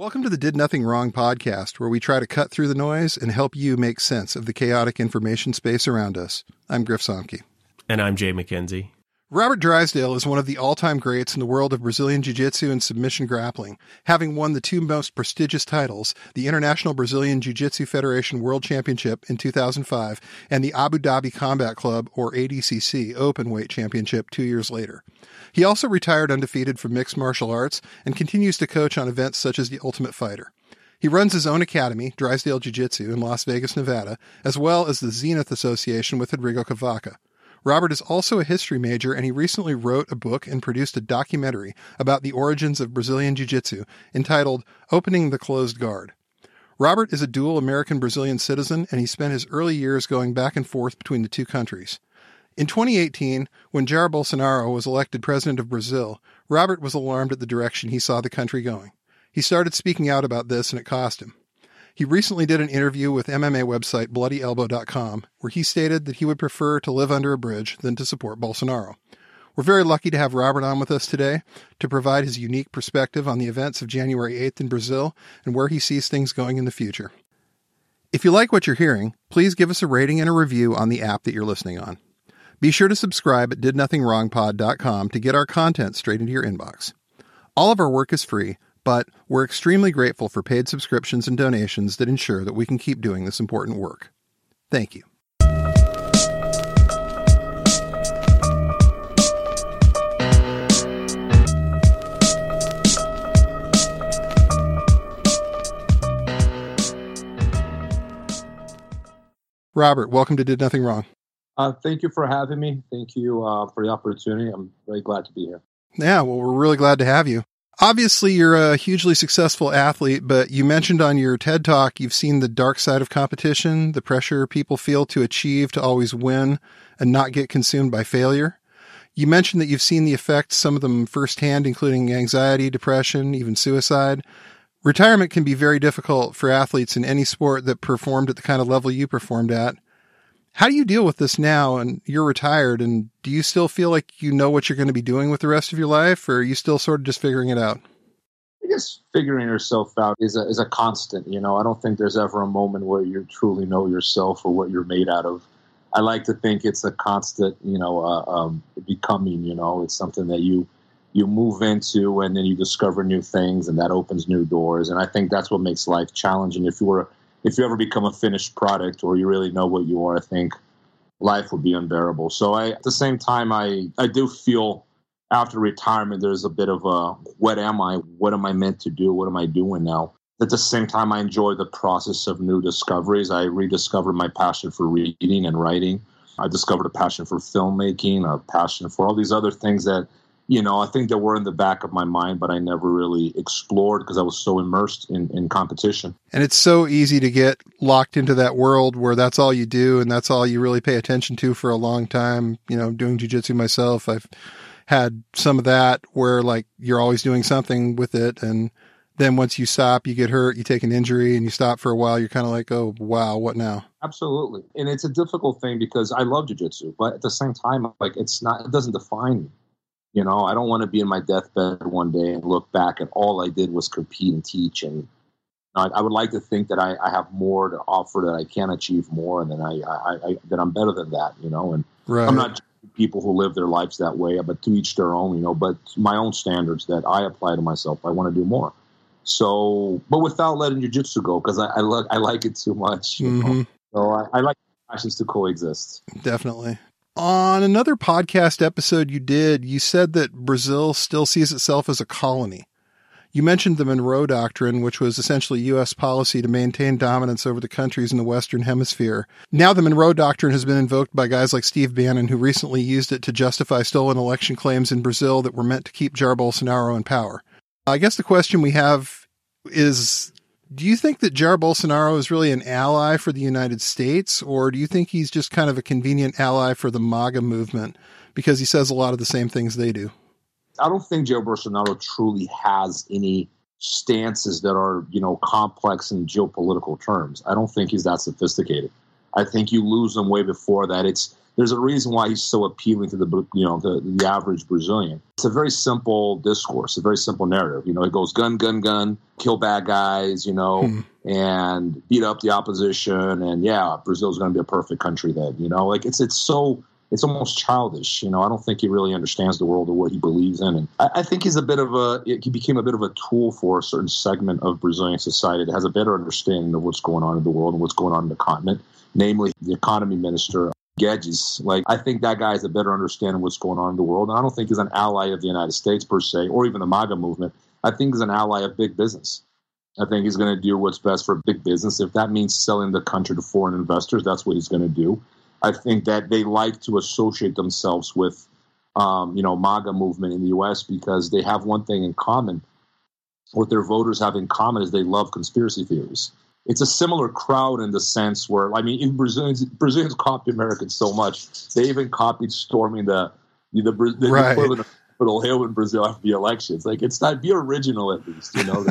Welcome to the Did Nothing Wrong podcast, where we try to cut through the noise and help you make sense of the chaotic information space around us. I'm Griff Sonke. And I'm Jay McKenzie. Robert Drysdale is one of the all time greats in the world of Brazilian Jiu Jitsu and submission grappling, having won the two most prestigious titles the International Brazilian Jiu Jitsu Federation World Championship in 2005 and the Abu Dhabi Combat Club, or ADCC, Openweight Championship two years later. He also retired undefeated from mixed martial arts and continues to coach on events such as The Ultimate Fighter. He runs his own academy, Drysdale Jiu Jitsu, in Las Vegas, Nevada, as well as the Zenith Association with Rodrigo Cavaca. Robert is also a history major, and he recently wrote a book and produced a documentary about the origins of Brazilian Jiu Jitsu entitled Opening the Closed Guard. Robert is a dual American Brazilian citizen, and he spent his early years going back and forth between the two countries. In 2018, when Jair Bolsonaro was elected president of Brazil, Robert was alarmed at the direction he saw the country going. He started speaking out about this, and it cost him. He recently did an interview with MMA website BloodyElbow.com, where he stated that he would prefer to live under a bridge than to support Bolsonaro. We're very lucky to have Robert on with us today to provide his unique perspective on the events of January 8th in Brazil and where he sees things going in the future. If you like what you're hearing, please give us a rating and a review on the app that you're listening on. Be sure to subscribe at didnothingwrongpod.com to get our content straight into your inbox. All of our work is free, but we're extremely grateful for paid subscriptions and donations that ensure that we can keep doing this important work. Thank you. Robert, welcome to Did Nothing Wrong. Uh, thank you for having me. Thank you uh, for the opportunity. I'm very glad to be here. Yeah, well, we're really glad to have you. Obviously, you're a hugely successful athlete, but you mentioned on your TED talk you've seen the dark side of competition, the pressure people feel to achieve, to always win, and not get consumed by failure. You mentioned that you've seen the effects, some of them firsthand, including anxiety, depression, even suicide. Retirement can be very difficult for athletes in any sport that performed at the kind of level you performed at. How do you deal with this now and you're retired and do you still feel like you know what you're going to be doing with the rest of your life or are you still sort of just figuring it out? I guess figuring yourself out is a, is a constant, you know. I don't think there's ever a moment where you truly know yourself or what you're made out of. I like to think it's a constant, you know, uh, um, becoming, you know, it's something that you you move into and then you discover new things and that opens new doors and I think that's what makes life challenging. If you were if you ever become a finished product or you really know what you are, I think life would be unbearable. So I, at the same time, I, I do feel after retirement, there's a bit of a, what am I? What am I meant to do? What am I doing now? At the same time, I enjoy the process of new discoveries. I rediscovered my passion for reading and writing. I discovered a passion for filmmaking, a passion for all these other things that you know, I think they were in the back of my mind, but I never really explored because I was so immersed in, in competition. And it's so easy to get locked into that world where that's all you do and that's all you really pay attention to for a long time. You know, doing jujitsu myself, I've had some of that where like you're always doing something with it. And then once you stop, you get hurt, you take an injury and you stop for a while. You're kind of like, oh, wow, what now? Absolutely. And it's a difficult thing because I love jujitsu, but at the same time, like it's not, it doesn't define me you know, I don't want to be in my deathbed one day and look back and all I did was compete and teach. And I, I would like to think that I, I, have more to offer, that I can achieve more, and then I, I, that I'm better than that. You know, and right. I'm not people who live their lives that way, but to each their own. You know, but my own standards that I apply to myself, I want to do more. So, but without letting jujitsu go, because I, I like I like it too much. Mm-hmm. So I, I like passions to coexist. Definitely. On another podcast episode you did, you said that Brazil still sees itself as a colony. You mentioned the Monroe Doctrine, which was essentially U.S. policy to maintain dominance over the countries in the Western Hemisphere. Now, the Monroe Doctrine has been invoked by guys like Steve Bannon, who recently used it to justify stolen election claims in Brazil that were meant to keep Jair Bolsonaro in power. I guess the question we have is do you think that Jair Bolsonaro is really an ally for the United States, or do you think he's just kind of a convenient ally for the MAGA movement because he says a lot of the same things they do? I don't think Jair Bolsonaro truly has any stances that are, you know, complex in geopolitical terms. I don't think he's that sophisticated. I think you lose him way before that. It's there's a reason why he's so appealing to the you know the, the average Brazilian. It's a very simple discourse, a very simple narrative. You know, it goes gun, gun, gun, kill bad guys, you know, hmm. and beat up the opposition. And yeah, Brazil's going to be a perfect country then, you know, like it's, it's so, it's almost childish. You know, I don't think he really understands the world or what he believes in. And I, I, think he's a bit of a, he became a bit of a tool for a certain segment of Brazilian society that has a better understanding of what's going on in the world and what's going on in the continent, namely the economy minister. Guedes, like I think that guy has a better understanding of what's going on in the world, and I don't think he's an ally of the United States per se, or even the MAGA movement. I think he's an ally of big business. I think he's going to do what's best for big business. If that means selling the country to foreign investors, that's what he's going to do. I think that they like to associate themselves with, um, you know, MAGA movement in the U.S. because they have one thing in common. What their voters have in common is they love conspiracy theories. It's a similar crowd in the sense where, I mean, in Brazilians, Brazilians copy Americans so much they even copied storming the the, the, the right. equivalent of Capitol Hill in Brazil after the elections. Like, it's not be original at least, you know.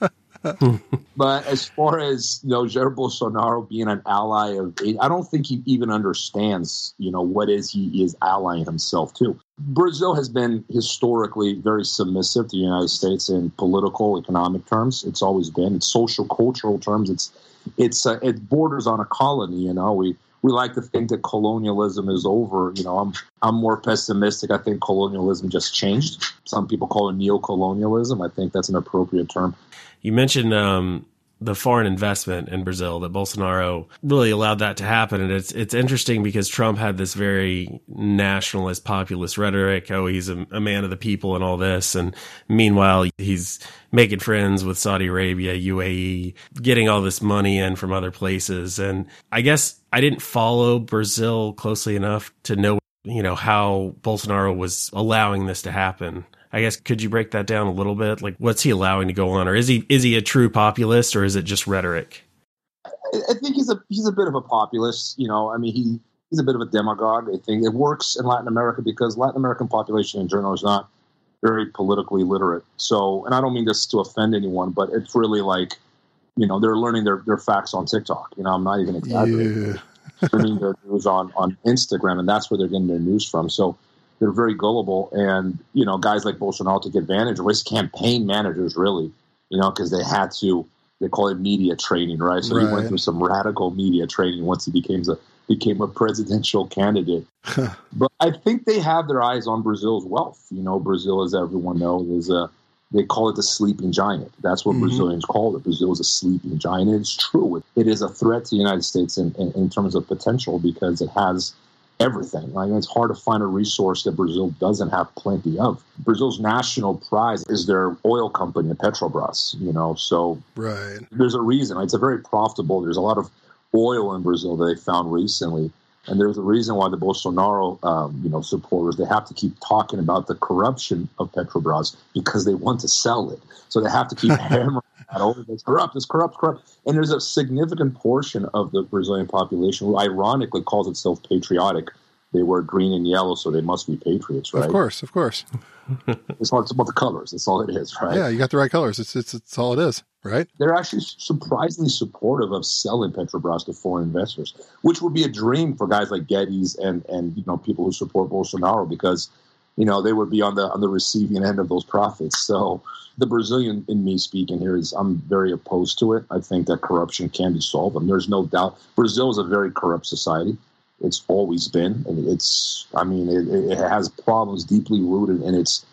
but as far as you know, Jair Bolsonaro being an ally of, I don't think he even understands, you know, what is he is allying himself to. Brazil has been historically very submissive to the United States in political, economic terms. It's always been. In social, cultural terms, it's it's uh, it borders on a colony. You know, we we like to think that colonialism is over. You know, I'm I'm more pessimistic. I think colonialism just changed. Some people call it neo-colonialism. I think that's an appropriate term. You mentioned um, the foreign investment in Brazil that Bolsonaro really allowed that to happen, and it's it's interesting because Trump had this very nationalist, populist rhetoric. Oh, he's a, a man of the people and all this, and meanwhile he's making friends with Saudi Arabia, UAE, getting all this money in from other places. And I guess I didn't follow Brazil closely enough to know, you know, how Bolsonaro was allowing this to happen. I guess could you break that down a little bit? Like, what's he allowing to go on, or is he is he a true populist, or is it just rhetoric? I think he's a he's a bit of a populist. You know, I mean, he he's a bit of a demagogue. I think it works in Latin America because Latin American population in general is not very politically literate. So, and I don't mean this to offend anyone, but it's really like, you know, they're learning their, their facts on TikTok. You know, I'm not even exaggerating. Yeah. learning their news on on Instagram, and that's where they're getting their news from. So they're very gullible, and you know, guys like Bolsonaro took advantage, or his campaign managers really, you know, because they had to. They call it media training, right? So right. he went through some radical media training once he became a became a presidential candidate. but I think they have their eyes on Brazil's wealth. You know, Brazil, as everyone knows, is a they call it the sleeping giant. That's what mm-hmm. Brazilians call it. Brazil is a sleeping giant. And it's true. It is a threat to the United States in, in, in terms of potential because it has everything. Like it's hard to find a resource that Brazil doesn't have plenty of. Brazil's national prize is their oil company, Petrobras. You know, so right. There's a reason. It's a very profitable. There's a lot of oil in Brazil that they found recently, and there's a reason why the Bolsonaro, um, you know, supporters they have to keep talking about the corruption of Petrobras because they want to sell it. So they have to keep hammering over. It's corrupt. It's corrupt. Corrupt. And there's a significant portion of the Brazilian population who, ironically, calls itself patriotic. They wear green and yellow, so they must be patriots, right? Of course, of course. it's, all, it's about the colors. That's all it is, right? Yeah, you got the right colors. It's, it's, it's all it is, right? They're actually surprisingly supportive of selling Petrobras to foreign investors, which would be a dream for guys like Guedes and and you know people who support Bolsonaro because you know they would be on the on the receiving end of those profits. So the Brazilian in me speaking here is I'm very opposed to it. I think that corruption can be solved, and there's no doubt Brazil is a very corrupt society. It's always been, and it's I mean it, it has problems deeply rooted in its.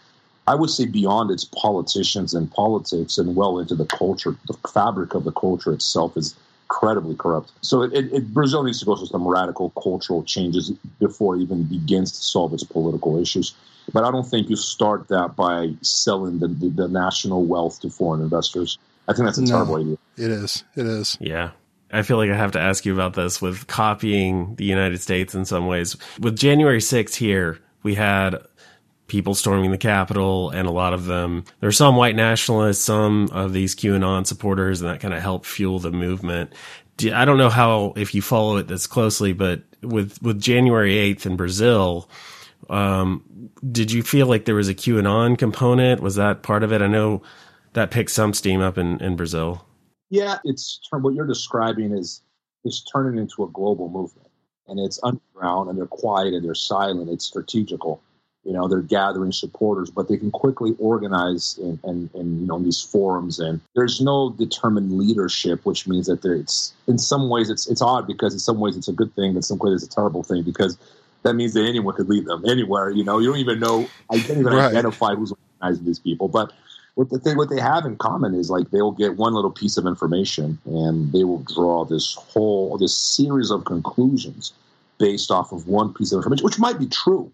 I would say beyond its politicians and politics, and well into the culture, the fabric of the culture itself is incredibly corrupt. So it, it, Brazil needs to go through some radical cultural changes before it even begins to solve its political issues. But I don't think you start that by selling the, the, the national wealth to foreign investors. I think that's a no, terrible idea. It is. It is. Yeah. I feel like I have to ask you about this with copying the United States in some ways. With January 6th here, we had people storming the Capitol, and a lot of them, there's some white nationalists, some of these QAnon supporters, and that kind of helped fuel the movement. I don't know how, if you follow it this closely, but with, with January 8th in Brazil, um, did you feel like there was a QAnon component? Was that part of it? I know that picked some steam up in, in Brazil. Yeah, it's what you're describing is is turning into a global movement, and it's underground, and they're quiet, and they're silent. It's strategical. You know, they're gathering supporters, but they can quickly organize in, in, in you know in these forums. And there's no determined leadership, which means that it's in some ways it's it's odd because in some ways it's a good thing, but in some ways it's a terrible thing because that means that anyone could lead them anywhere. You know, you don't even know. I can't even right. identify who's organizing these people, but what the thing what they have in common is like they will get one little piece of information and they will draw this whole this series of conclusions based off of one piece of information, which might be true.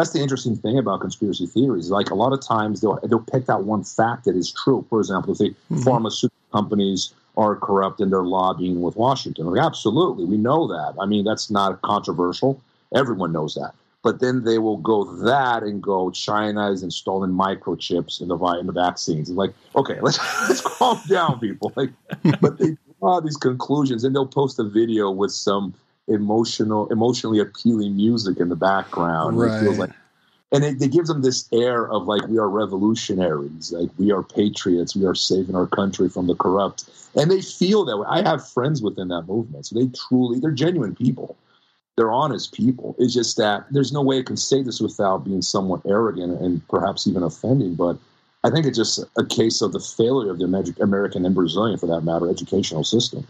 That's the interesting thing about conspiracy theories. Like a lot of times they'll they'll pick out one fact that is true. For example, if they mm-hmm. pharmaceutical companies are corrupt and they're lobbying with Washington. Like, absolutely, we know that. I mean, that's not controversial. Everyone knows that. But then they will go that and go China is installing microchips in the in the vaccines. It's like, okay, let's let's calm down, people. Like, but they draw these conclusions and they'll post a video with some emotional, emotionally appealing music in the background. Right. It feels like, and it, it gives them this air of like we are revolutionaries, like we are patriots, we are saving our country from the corrupt, and they feel that way. I have friends within that movement, so they truly, they're genuine people they're honest people. It's just that there's no way I can say this without being somewhat arrogant and perhaps even offending. But I think it's just a case of the failure of the American and Brazilian, for that matter, educational system.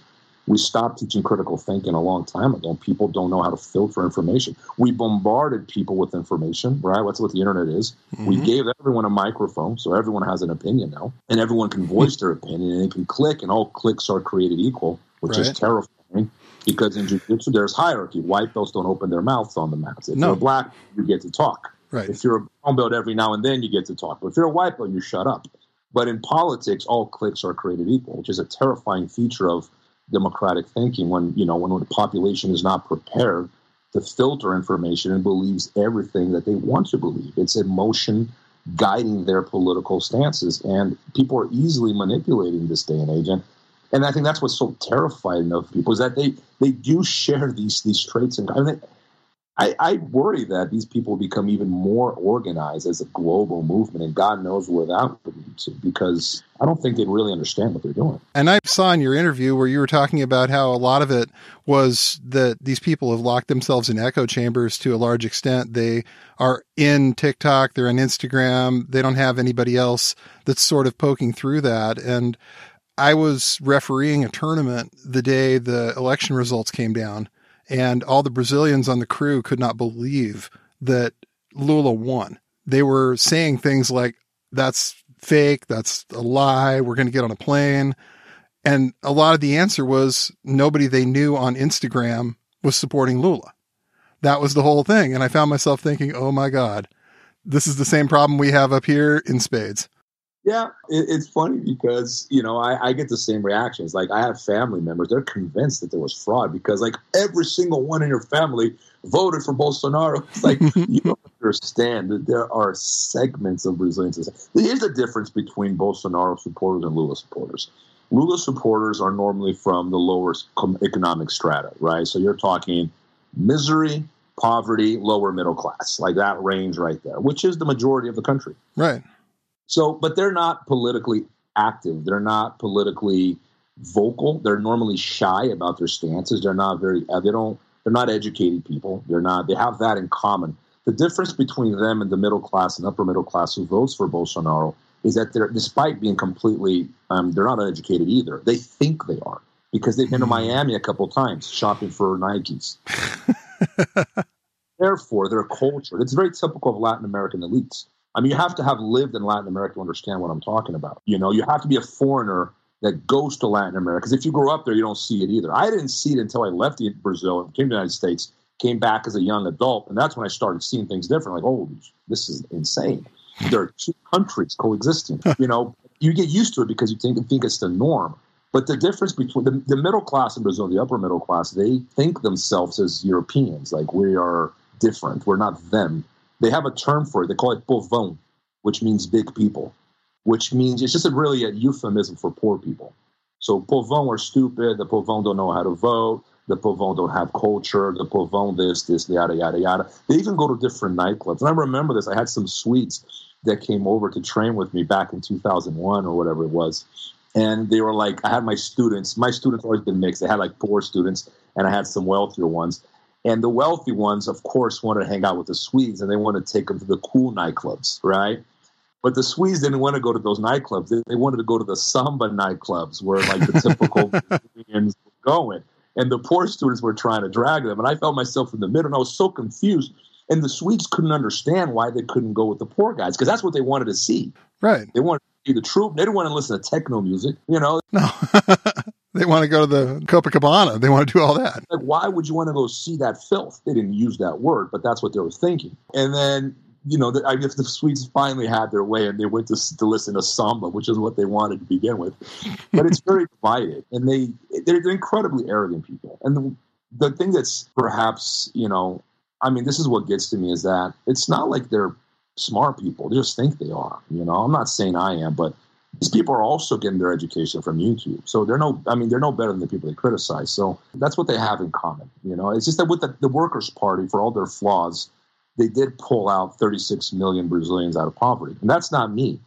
We stopped teaching critical thinking a long time ago. People don't know how to filter information. We bombarded people with information, right? That's what the internet is. Mm-hmm. We gave everyone a microphone, so everyone has an opinion now, and everyone can voice their opinion, and they can click, and all clicks are created equal, which right. is terrifying because in jiu-jitsu there's hierarchy. White belts don't open their mouths on the mats. If no. you're a black, you get to talk. Right. If you're a brown belt, every now and then you get to talk. But if you're a white belt, you shut up. But in politics, all cliques are created equal, which is a terrifying feature of democratic thinking. When you know when the population is not prepared to filter information and believes everything that they want to believe, it's emotion guiding their political stances, and people are easily manipulating this day and age. And and I think that's what's so terrifying of people is that they they do share these these traits. And I, mean, I, I worry that these people become even more organized as a global movement, and God knows where that would lead to, because I don't think they really understand what they're doing. And I saw in your interview where you were talking about how a lot of it was that these people have locked themselves in echo chambers to a large extent. They are in TikTok, they're on Instagram, they don't have anybody else that's sort of poking through that. And I was refereeing a tournament the day the election results came down, and all the Brazilians on the crew could not believe that Lula won. They were saying things like, that's fake, that's a lie, we're going to get on a plane. And a lot of the answer was nobody they knew on Instagram was supporting Lula. That was the whole thing. And I found myself thinking, oh my God, this is the same problem we have up here in spades. Yeah, it, it's funny because you know I, I, get the same reactions. Like I have family members; they're convinced that there was fraud because like every single one in your family voted for Bolsonaro. It's like you don't understand that there are segments of Brazilian society. Here's the difference between Bolsonaro supporters and Lula supporters. Lula supporters are normally from the lower economic strata, right? So you're talking misery, poverty, lower middle class, like that range right there, which is the majority of the country. Right. So, but they're not politically active. They're not politically vocal. They're normally shy about their stances. They're not very. Uh, they don't. They're not educated people. They're not. They have that in common. The difference between them and the middle class and upper middle class who votes for Bolsonaro is that they're, despite being completely, um, they're not uneducated either. They think they are because they've been to hmm. Miami a couple times shopping for Nikes. Therefore, their culture. It's very typical of Latin American elites. I mean, you have to have lived in Latin America to understand what I'm talking about. You know, you have to be a foreigner that goes to Latin America. Because if you grow up there, you don't see it either. I didn't see it until I left Brazil and came to the United States, came back as a young adult. And that's when I started seeing things different. Like, oh, this is insane. There are two countries coexisting. you know, you get used to it because you think, think it's the norm. But the difference between the, the middle class in Brazil, the upper middle class, they think themselves as Europeans. Like, we are different. We're not them they have a term for it. They call it povão, which means big people, which means it's just a really a euphemism for poor people. So povão are stupid. The povão don't know how to vote. The povão don't have culture. The povão this, this, yada, yada, yada. They even go to different nightclubs. And I remember this. I had some Swedes that came over to train with me back in 2001 or whatever it was. And they were like, I had my students. My students always been mixed. They had like poor students and I had some wealthier ones And the wealthy ones, of course, wanted to hang out with the Swedes and they wanted to take them to the cool nightclubs, right? But the Swedes didn't want to go to those nightclubs. They, wanted to go to the samba nightclubs where like the typical Brazilians were going. And the poor students were trying to drag them. And I felt myself in the middle and I was so confused. And the Swedes couldn't understand why they couldn't go with the poor guys because that's what they wanted to see. Right. They wanted to see the troop. They didn't want to listen to techno music, you know. No. they want to go to the Copacabana. They want to do all that. Like, why would you want to go see that filth? They didn't use that word, but that's what they were thinking. And then you know, the, I guess the Swedes finally had their way and they went to, to listen to samba, which is what they wanted to begin with. But it's very divided, and they they're, they're incredibly arrogant people. And the, the thing that's perhaps you know, I mean, this is what gets to me is that it's not like they're smart people; they just think they are. You know, I'm not saying I am, but these people are also getting their education from YouTube. So they're no, I mean, they're no better than the people they criticize. So that's what they have in common. You know, it's just that with the, the Workers' Party, for all their flaws they did pull out 36 million Brazilians out of poverty. And that's not me.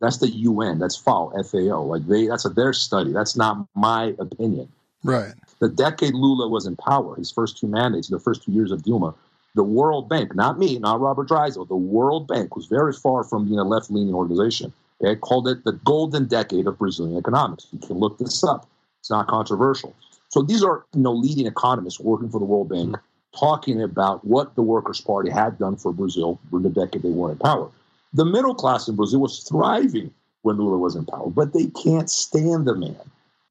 That's the UN. That's FAO, FAO. Like they, that's a, their study. That's not my opinion. Right. The decade Lula was in power, his first two mandates, the first two years of Dilma, the World Bank, not me, not Robert Drysdale, the World Bank was very far from being a left-leaning organization. They called it the golden decade of Brazilian economics. You can look this up. It's not controversial. So these are you know leading economists working for the World Bank talking about what the Workers' Party had done for Brazil in the decade they were in power. The middle class in Brazil was thriving when Lula was in power, but they can't stand the man.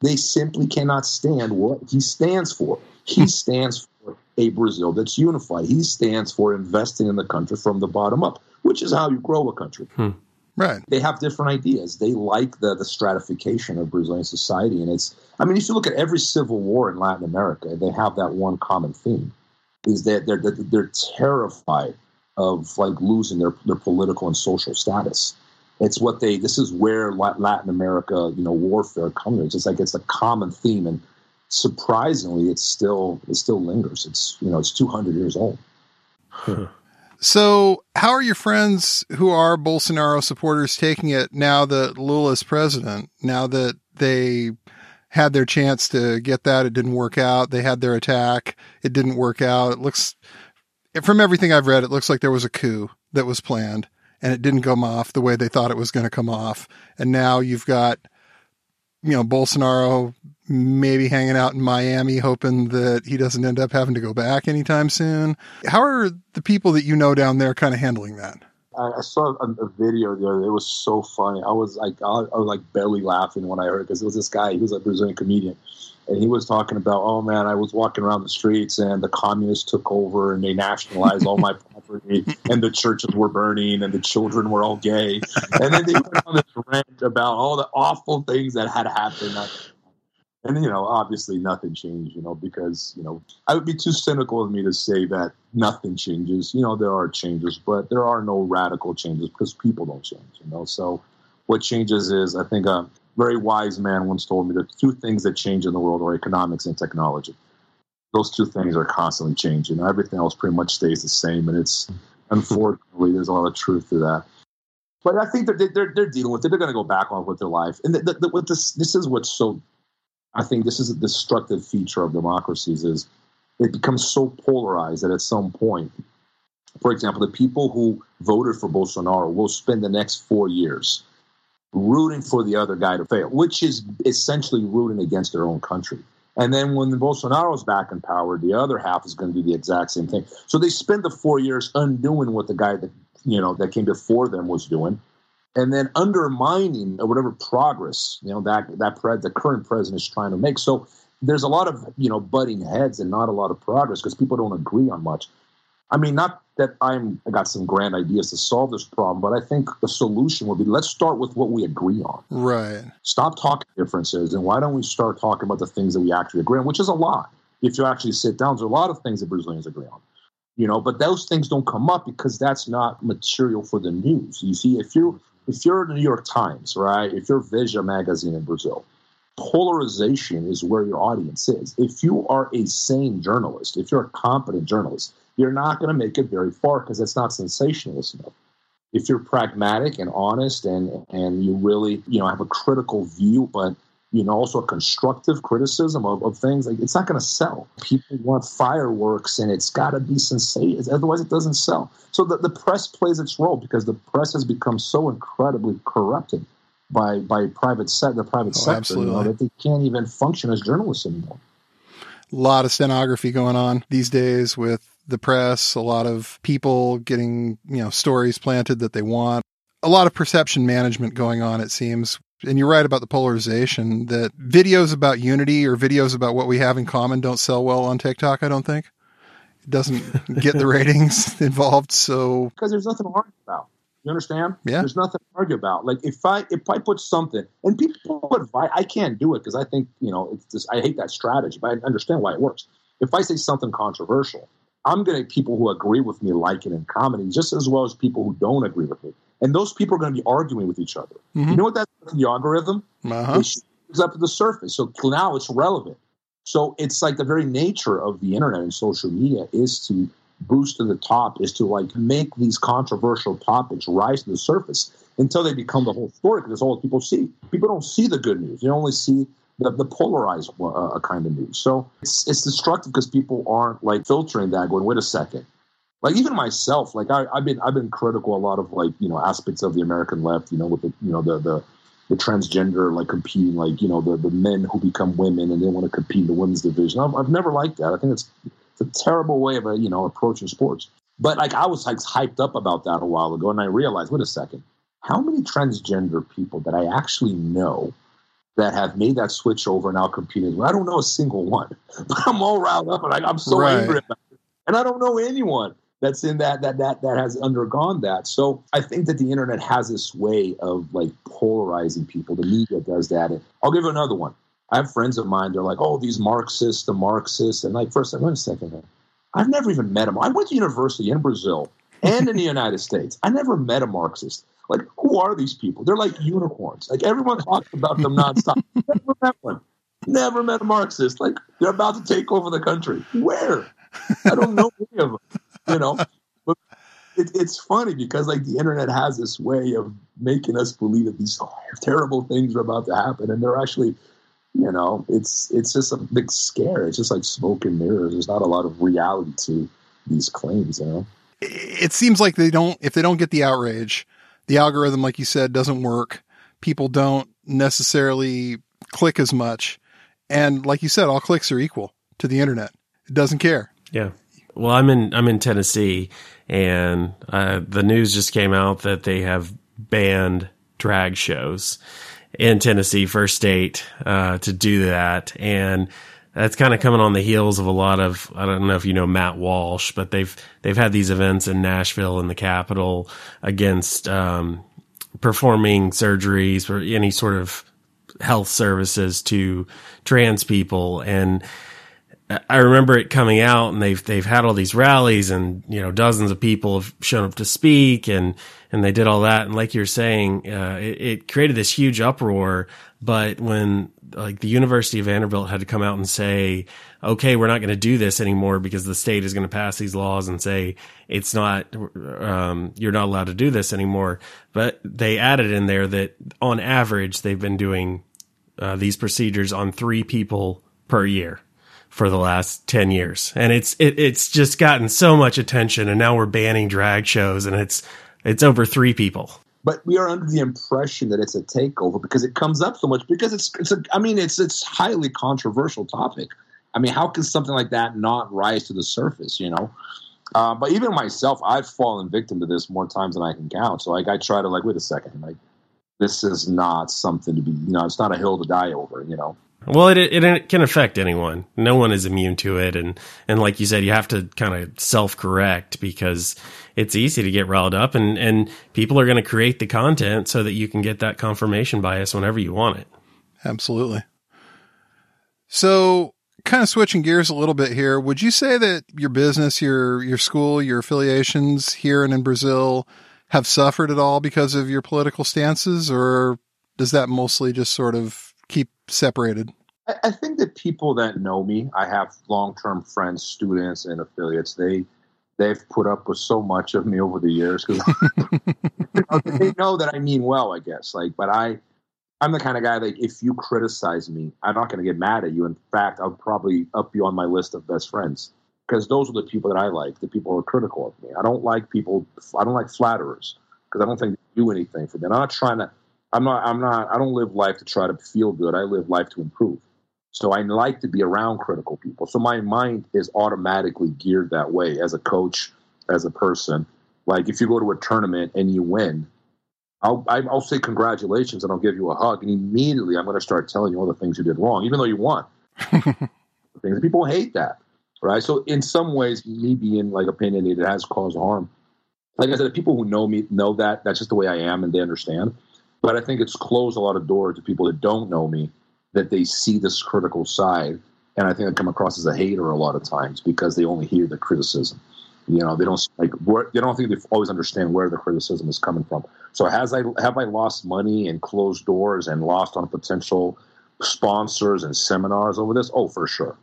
They simply cannot stand what he stands for. He hmm. stands for a Brazil that's unified. He stands for investing in the country from the bottom up, which is how you grow a country. Hmm. Right. They have different ideas. They like the, the stratification of Brazilian society. And it's, I mean, if you look at every civil war in Latin America, they have that one common theme is that they're they're terrified of like losing their their political and social status. It's what they. This is where Latin America, you know, warfare comes. It's like it's a common theme, and surprisingly, it's still it still lingers. It's you know, it's two hundred years old. So, how are your friends who are Bolsonaro supporters taking it now that Lula's president? Now that they had their chance to get that. It didn't work out. They had their attack. It didn't work out. It looks, from everything I've read, it looks like there was a coup that was planned and it didn't come off the way they thought it was going to come off. And now you've got, you know, Bolsonaro maybe hanging out in Miami, hoping that he doesn't end up having to go back anytime soon. How are the people that you know down there kind of handling that? I, saw a, a, video the other day. It was so funny. I was like, I, I was like belly laughing when I heard because it, it was this guy. He was a Brazilian comedian, and he was talking about, oh man, I was walking around the streets and the communists took over and they nationalized all my property and the churches were burning and the children were all gay, and then they went on this rant about all the awful things that had happened and you know obviously nothing changed you know because you know i would be too cynical of me to say that nothing changes. You know there are changes but there are no radical changes because people don't change you know. So what changes is i think a very wise man once told me that two things that change in the world are economics and technology. Those two things are constantly changing. Everything else pretty much stays the same and it's unfortunately there's a lot of truth to that. But I think they're, they're, they're dealing with it. They're going to go back on with their life. And the, the, the, this, this is what's so I think this is a destructive feature of democracies is it becomes so polarized that at some point, for example, the people who voted for Bolsonaro will spend the next four years rooting for the other guy to fail, which is essentially rooting against their own country. And then when Bolsonaro is back in power, the other half is going to do the exact same thing. So they spend the four years undoing what the guy that you know that came before them was doing, and then undermining whatever progress you know that that pre- the current president is trying to make. So there's a lot of you know butting heads and not a lot of progress because people don't agree on much. I mean, not that I'm I got some grand ideas to solve this problem, but I think the solution would be let's start with what we agree on. Right. Stop talking differences, and why don't we start talking about the things that we actually agree on, which is a lot. If you actually sit down, there's a lot of things that Brazilians agree on you know but those things don't come up because that's not material for the news you see if you if you're the New York Times, right? If you're Veja magazine in Brazil, polarization is where your audience is. If you are a sane journalist, if you're a competent journalist, you're not going to make it very far because it's not sensationalist enough. If you're pragmatic and honest and and you really you know have a critical view, but you know, also a constructive criticism of, of things. Like it's not going to sell. People want fireworks, and it's got to be sensational. Otherwise, it doesn't sell. So the, the press plays its role because the press has become so incredibly corrupted by by private set the private oh, sector you know, that they can't even function as journalists anymore. A lot of stenography going on these days with the press. A lot of people getting you know stories planted that they want. A lot of perception management going on. It seems and you're right about the polarization that videos about unity or videos about what we have in common don't sell well on TikTok, I don't think. It doesn't get the ratings involved, so because there's nothing to argue about. You understand? Yeah. There's nothing to argue about. Like if I if I put something and people advise, I can't do it because I think you know it's just I hate that strategy, but I understand why it works. If I say something controversial, I'm going to people who agree with me like it in comedy just as well as people who don't agree with me and those people are going to be arguing with each other. Mm-hmm. You know what that's the algorithm? Uh-huh. It up to the surface. So now it's relevant. So it's like the very nature of the internet and social media is to boost to the top, is to like make these controversial topics rise to the surface until they become the whole story because that's all people see. People don't see the good news; they only see the, the polarized uh, kind of news. So it's it's destructive because people aren't like filtering that, going, "Wait a second, like even myself, like I, have been I've been critical a lot of like you know aspects of the American left, you know, with the you know the the the transgender like competing, like you know the the men who become women and they want to compete in the women's division. I've, I've never liked that. I think it's it's a terrible way of uh, you know approaching sports. But like I was like hyped up about that a while ago, and I realized, wait a second, how many transgender people that I actually know that have made that switch over and now competing? I don't know a single one, but I'm all riled up and like I'm so right. angry about it, and I don't know anyone that's in that that that that has undergone that. So I think that the internet has this way of like polarizing people. The media does that. And I'll give you another one. I have friends of mine. They're like, "Oh, these Marxists, the Marxists," and like, first, wait a second. I've never even met them. I went to university in Brazil and in the United States. I never met a Marxist. Like, who are these people? They're like unicorns. Like everyone talks about them nonstop. never met one. Never met a Marxist. Like they're about to take over the country. Where? I don't know any of them you know. But it, it's funny because like the internet has this way of making us believe that these terrible things are about to happen, and they're actually, you know, it's it's just a big scare. It's just like smoke and mirrors. There's not a lot of reality to these claims, you know. It seems like they don't if they don't get the outrage, the algorithm, like you said, doesn't work. People don't necessarily click as much. And like you said, all clicks are equal to the internet. It doesn't care. Yeah. Well, I'm in I'm in Tennessee, and uh, the news just came out that they have banned drag shows in Tennessee, first state uh, to do that, and that's kind of coming on the heels of a lot of I don't know if you know Matt Walsh, but they've they've had these events in Nashville in the capital against um, performing surgeries or any sort of health services to trans people. And I remember it coming out and they've, they've had all these rallies and, you know, dozens of people have shown up to speak and, and they did all that. And like you're saying, uh, it, it, created this huge uproar. But when like the University of Vanderbilt had to come out and say, okay, we're not going to do this anymore because the state is going to pass these laws and say it's not, um, you're not allowed to do this anymore. But they added in there that on average, they've been doing, uh, these procedures on three people per year for the last 10 years. And it's, it, it's just gotten so much attention and now we're banning drag shows and it's, it's over three people. But we are under the impression that it's a takeover because it comes up so much because it's, it's a, I mean, it's, it's highly controversial topic. I mean, how can something like that not rise to the surface, you know? Uh, but even myself, I've fallen victim to this more times than I can count. So like, I try to like, wait a second, like, this is not something to be, you know, it's not a hill to die over, you know? Well, it, it, it can affect anyone. No one is immune to it, and and like you said, you have to kind of self correct because it's easy to get riled up, and and people are going to create the content so that you can get that confirmation bias whenever you want it. Absolutely. So, kind of switching gears a little bit here, would you say that your business, your your school, your affiliations here and in Brazil have suffered at all because of your political stances, or does that mostly just sort of keep separated? I, think that people that know me, I have long term friends, students, and affiliates. They they've put up with so much of me over the years because they know that I mean well, I guess. Like, but I I'm the kind of guy that if you criticize me, I'm not going to get mad at you. In fact, I'll probably up you on my list of best friends because those are the people that I like, the people who are critical of me. I don't like people, I don't like flatterers because I don't think they do anything for me. I'm not trying to, I'm not, I'm not, I don't live life to try to feel good. I live life to improve. So I like to be around critical people. So my mind is automatically geared that way as a coach, as a person. Like if you go to a tournament and you win, I'll, I'll say congratulations and I'll give you a hug. And immediately I'm going to start telling you all the things you did wrong, even though you won. things people hate that, right? So in some ways, me being like opinionated has caused harm. Like I said, people who know me know that that's just the way I am and they understand. But I think it's closed a lot of doors to people that don't know me that they see this critical side. And I think I come across as a hater a lot of times because they only hear the criticism. You know, they don't like where, they don't think they always understand where the criticism is coming from. So has I have I lost money and closed doors and lost on potential sponsors and seminars over this? Oh, for sure.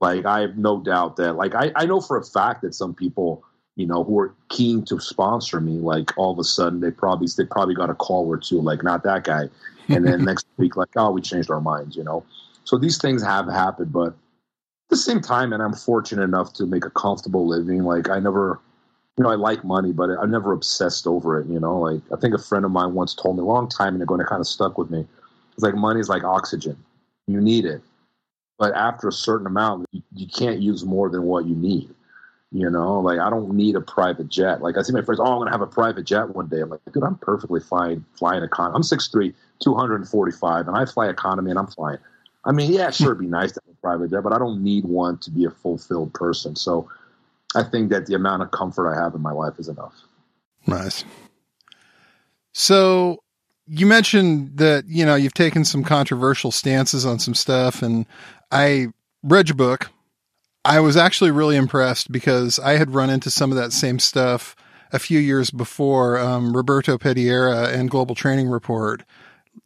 Like I have no doubt that like I, I know for a fact that some people, you know, who are keen to sponsor me, like all of a sudden they probably they probably got a call or two, like not that guy. And then next week, like, oh, we changed our minds, you know. So these things have happened, but at the same time, and I'm fortunate enough to make a comfortable living. Like I never, you know, I like money, but I'm never obsessed over it. You know, like I think a friend of mine once told me a long time ago, and it kind of stuck with me. It's like money is like oxygen; you need it, but after a certain amount, you, you can't use more than what you need. You know, like I don't need a private jet. Like I see my friends, oh, I'm gonna have a private jet one day. I'm like, dude, I'm perfectly fine flying economy. I'm 6'3", 245, and I fly economy, and I'm flying. I mean, yeah, sure, it'd be nice to have a private jet, but I don't need one to be a fulfilled person. So I think that the amount of comfort I have in my life is enough. Nice. So you mentioned that, you know, you've taken some controversial stances on some stuff and I read your book. I was actually really impressed because I had run into some of that same stuff a few years before um, Roberto Pedreira and Global Training Report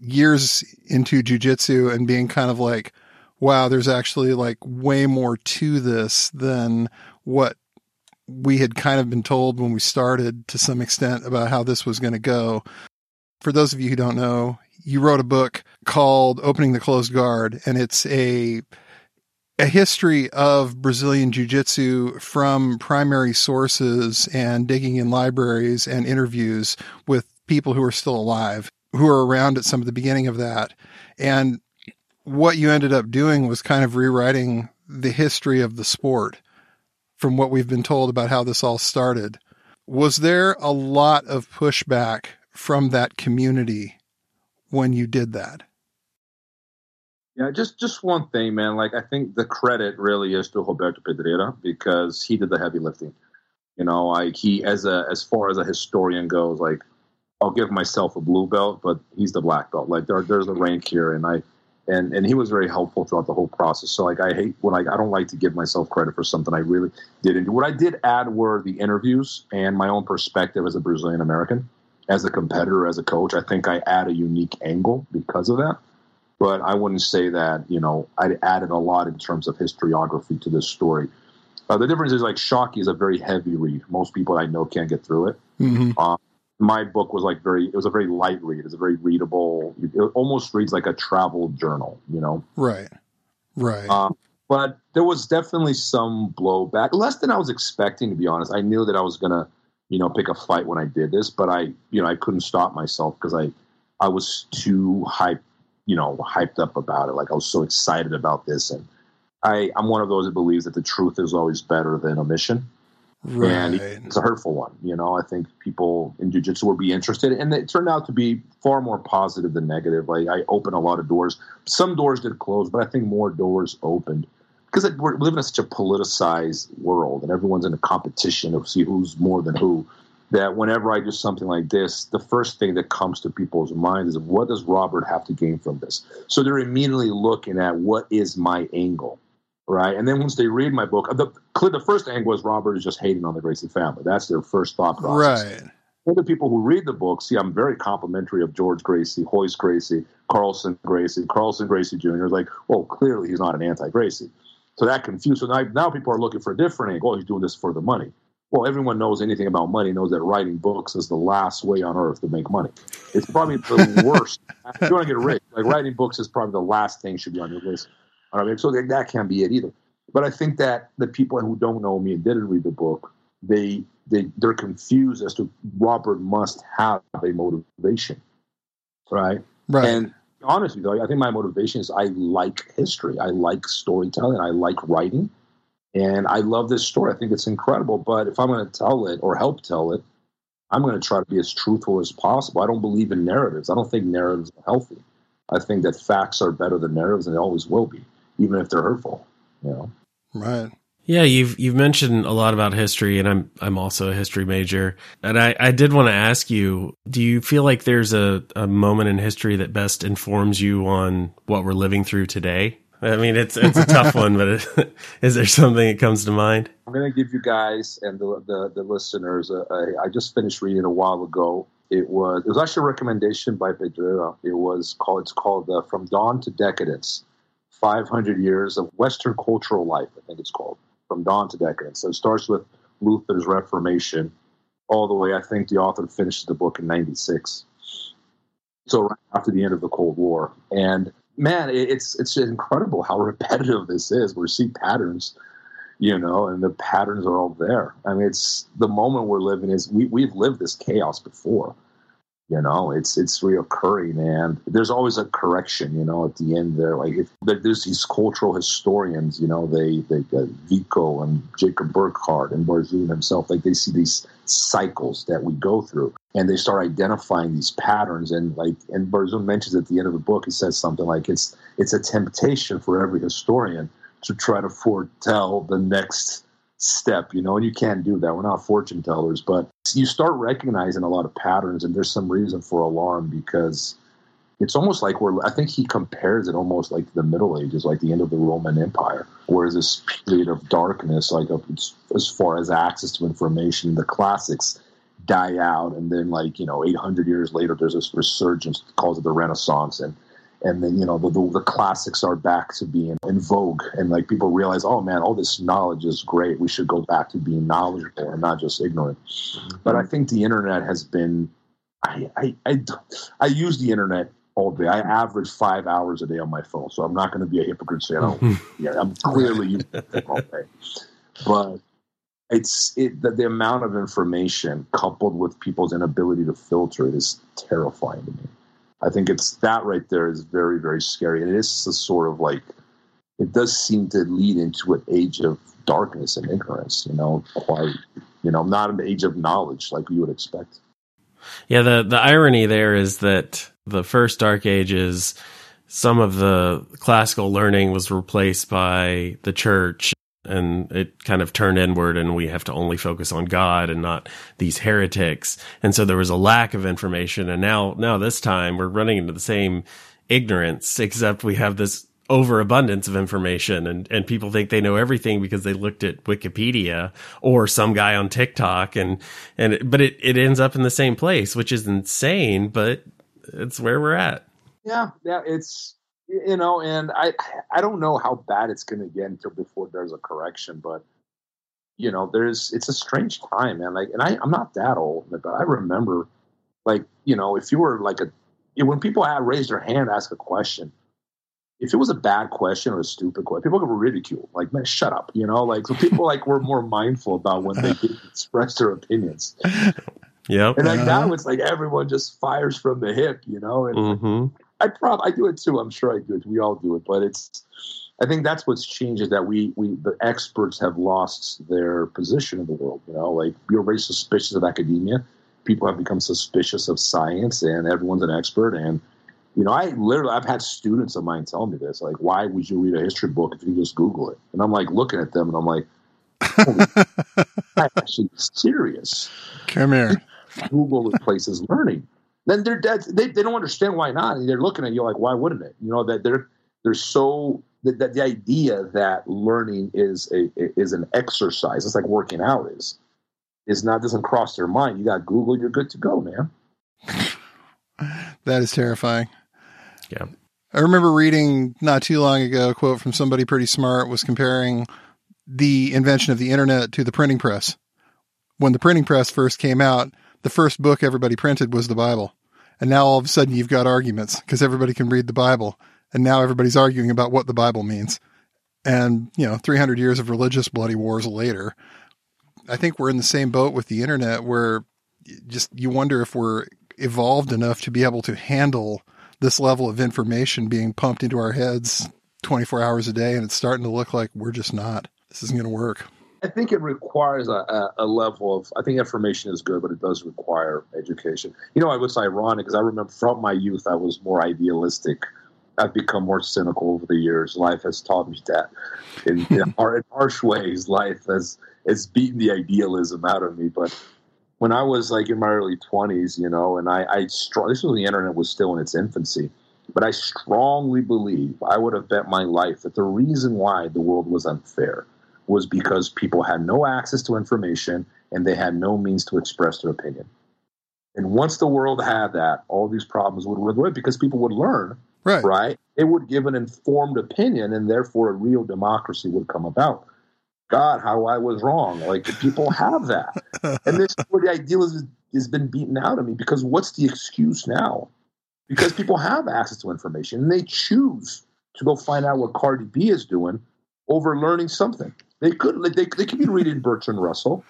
years into jujitsu and being kind of like, wow, there's actually like way more to this than what we had kind of been told when we started to some extent about how this was going to go. For those of you who don't know, you wrote a book called Opening the Closed Guard, and it's a a history of Brazilian Jiu Jitsu from primary sources and digging in libraries and interviews with people who are still alive who are around at some of the beginning of that. And what you ended up doing was kind of rewriting the history of the sport from what we've been told about how this all started. Was there a lot of pushback from that community when you did that? Yeah, just just one thing, man. Like I think the credit really is to Roberto Pedreira because he did the heavy lifting. You know, like he as a as far as a historian goes, like I'll give myself a blue belt, but he's the black belt. Like there, there's a rank here, and I, and and he was very helpful throughout the whole process. So like I hate when I I don't like to give myself credit for something I really didn't do. What I did add were the interviews and my own perspective as a Brazilian American, as a competitor, as a coach. I think I add a unique angle because of that. But I wouldn't say that you know I added a lot in terms of historiography to this story. Uh, the difference is like Choque is a very heavy read. Most people I know can't get through it. Mm-hmm. Um, my book was like very it was a very light read it's a very readable it almost reads like a travel journal you know right right um, but there was definitely some blowback less than i was expecting to be honest i knew that i was gonna you know pick a fight when i did this but i you know i couldn't stop myself because i i was too hyped you know hyped up about it like i was so excited about this and i i'm one of those that believes that the truth is always better than omission Right. And it's a hurtful one. You know, I think people in jujitsu will be interested, and it turned out to be far more positive than negative. Like I opened a lot of doors. Some doors did close, but I think more doors opened because we're living in such a politicized world, and everyone's in a competition of see who's more than who. That whenever I do something like this, the first thing that comes to people's minds is what does Robert have to gain from this? So they're immediately looking at what is my angle right? And then once they read my book, the the first angle is Robert is just hating on the Gracie family. That's their first thought process. Right. Other people who read the book see I'm very complimentary of George Gracie, Royce Gracie, Carlson Gracie, Carlson Gracie Jr. is like, oh, clearly he's not an anti-Gracie. So that confused. So now, now people are looking for a different angle. Oh, he's doing this for the money. Well, everyone knows anything about money knows that writing books is the last way on earth to make money. It's probably the worst. if you want to get rich, like writing books is probably the last thing should be on your list. I mean, so that can't be it either. But I think that the people who don't know me and didn't read the book, they they they're confused as to Robert must have a motivation, right? Right. And honestly, though, I think my motivation is I like history, I like storytelling, I like writing, and I love this story. I think it's incredible. But if I'm going to tell it or help tell it, I'm going to try to be as truthful as possible. I don't believe in narratives. I don't think narratives are healthy. I think that facts are better than narratives, and they always will be, even if they're hurtful. You know. Right. Yeah, you've you've mentioned a lot about history, and I'm I'm also a history major, and I, I did want to ask you: Do you feel like there's a, a moment in history that best informs you on what we're living through today? I mean, it's it's a tough one, but it, is there something that comes to mind? I'm going to give you guys and the the, the listeners. A, I just finished reading a while ago. It was it was actually a recommendation by Pedreira. It was called it's called uh, From Dawn to Decadence: 500 Years of Western Cultural Life. I think it's called From Dawn to Decadence. So it starts with Luther's Reformation all the way. I think the author finishes the book in '96. So right after the end of the Cold War, and man, it's it's incredible how repetitive this is. We see patterns, you know, and the patterns are all there. I mean, it's the moment we're living is we we've lived this chaos before. You know, it's it's reoccurring, and there's always a correction. You know, at the end there, like if, there's these cultural historians. You know, they they uh, Vico and Jacob Burckhardt and Barzun himself. Like they see these cycles that we go through, and they start identifying these patterns. And like, and Barzun mentions at the end of the book, he says something like it's it's a temptation for every historian to try to foretell the next step, you know, and you can't do that. We're not fortune tellers, but you start recognizing a lot of patterns, and there's some reason for alarm because it's almost like we're. I think he compares it almost like the Middle Ages, like the end of the Roman Empire, where this period of darkness, like as far as access to information, the classics die out, and then like you know, 800 years later, there's this resurgence, calls it the Renaissance, and and then you know the, the, the classics are back to being in vogue. And like people realize oh man all this knowledge is great. We should go back to being knowledgeable and not just ignorant. Mm-hmm. but i think the internet has been I, I i i use the internet all day. I average five hours a day on my phone. So i'm not going to be a hypocrite say i don't yeah i'm clearly using it all day. But it's it the, the amount of information coupled with people's inability to filter it is terrifying to me I think it's that right there is very, very scary. And it is a sort of like, it does seem to lead into an age of darkness and ignorance, you know, quite, you know, not an age of knowledge like you would expect. Yeah, the, the irony there is that the first dark ages, some of the classical learning was replaced by the church and it kind of turned inward and we have to only focus on God and not these heretics. And so there was a lack of information. And now, now this time we're running into the same ignorance, except we have this overabundance of information and, and people think they know everything because they looked at Wikipedia or some guy on TikTok and, and, but it, it ends up in the same place, which is insane, but it's where we're at. Yeah. Yeah. It's, you know, and I I don't know how bad it's going to get until before there's a correction, but you know, there's it's a strange time, man. Like, and I I'm not that old, but I remember, like, you know, if you were like a when people had raised their hand, ask a question, if it was a bad question or a stupid question, people could ridicule. Like, man, shut up, you know. Like, so people like were more mindful about when they express their opinions. Yeah, and like now it's like everyone just fires from the hip, you know. And mm-hmm. I prob I do it too. I'm sure I do it. We all do it, but it's. I think that's what's changed is that we we the experts have lost their position in the world. You know, like you're very suspicious of academia. People have become suspicious of science, and everyone's an expert. And you know, I literally I've had students of mine tell me this, like, why would you read a history book if you just Google it? And I'm like looking at them, and I'm like, I'm actually serious. Come here. Google replaces learning then they're dead. They, they don't understand why not. And they're looking at you like, why wouldn't it? You know that they're they're so that, that the idea that learning is a is an exercise. It's like working out is is not doesn't cross their mind. You got Google, you're good to go, man. that is terrifying. Yeah. I remember reading not too long ago a quote from somebody pretty smart was comparing the invention of the internet to the printing press when the printing press first came out, the first book everybody printed was the Bible. And now all of a sudden you've got arguments because everybody can read the Bible. And now everybody's arguing about what the Bible means. And, you know, 300 years of religious bloody wars later, I think we're in the same boat with the internet where just you wonder if we're evolved enough to be able to handle this level of information being pumped into our heads 24 hours a day. And it's starting to look like we're just not. This isn't going to work. I think it requires a, a, level of. I think information is good, but it does require education. You know, I was ironic because I remember from my youth I was more idealistic. I've become more cynical over the years. Life has taught me that in, in, in harsh ways. Life has has beaten the idealism out of me. But when I was like in my early twenties, you know, and I, I strong. This was the internet was still in its infancy. But I strongly believe I would have bet my life that the reason why the world was unfair was because people had no access to information and they had no means to express their opinion. And once the world had that, all these problems would go away because people would learn, right? Right? It would give an informed opinion, and therefore a real democracy would come about. God, how I was wrong. Like people have that, and this where the idealism has been beaten out of me because what's the excuse now? Because people have access to information and they choose to go find out what Cardi B is doing over learning something. They could they, they could be reading Bertrand Russell,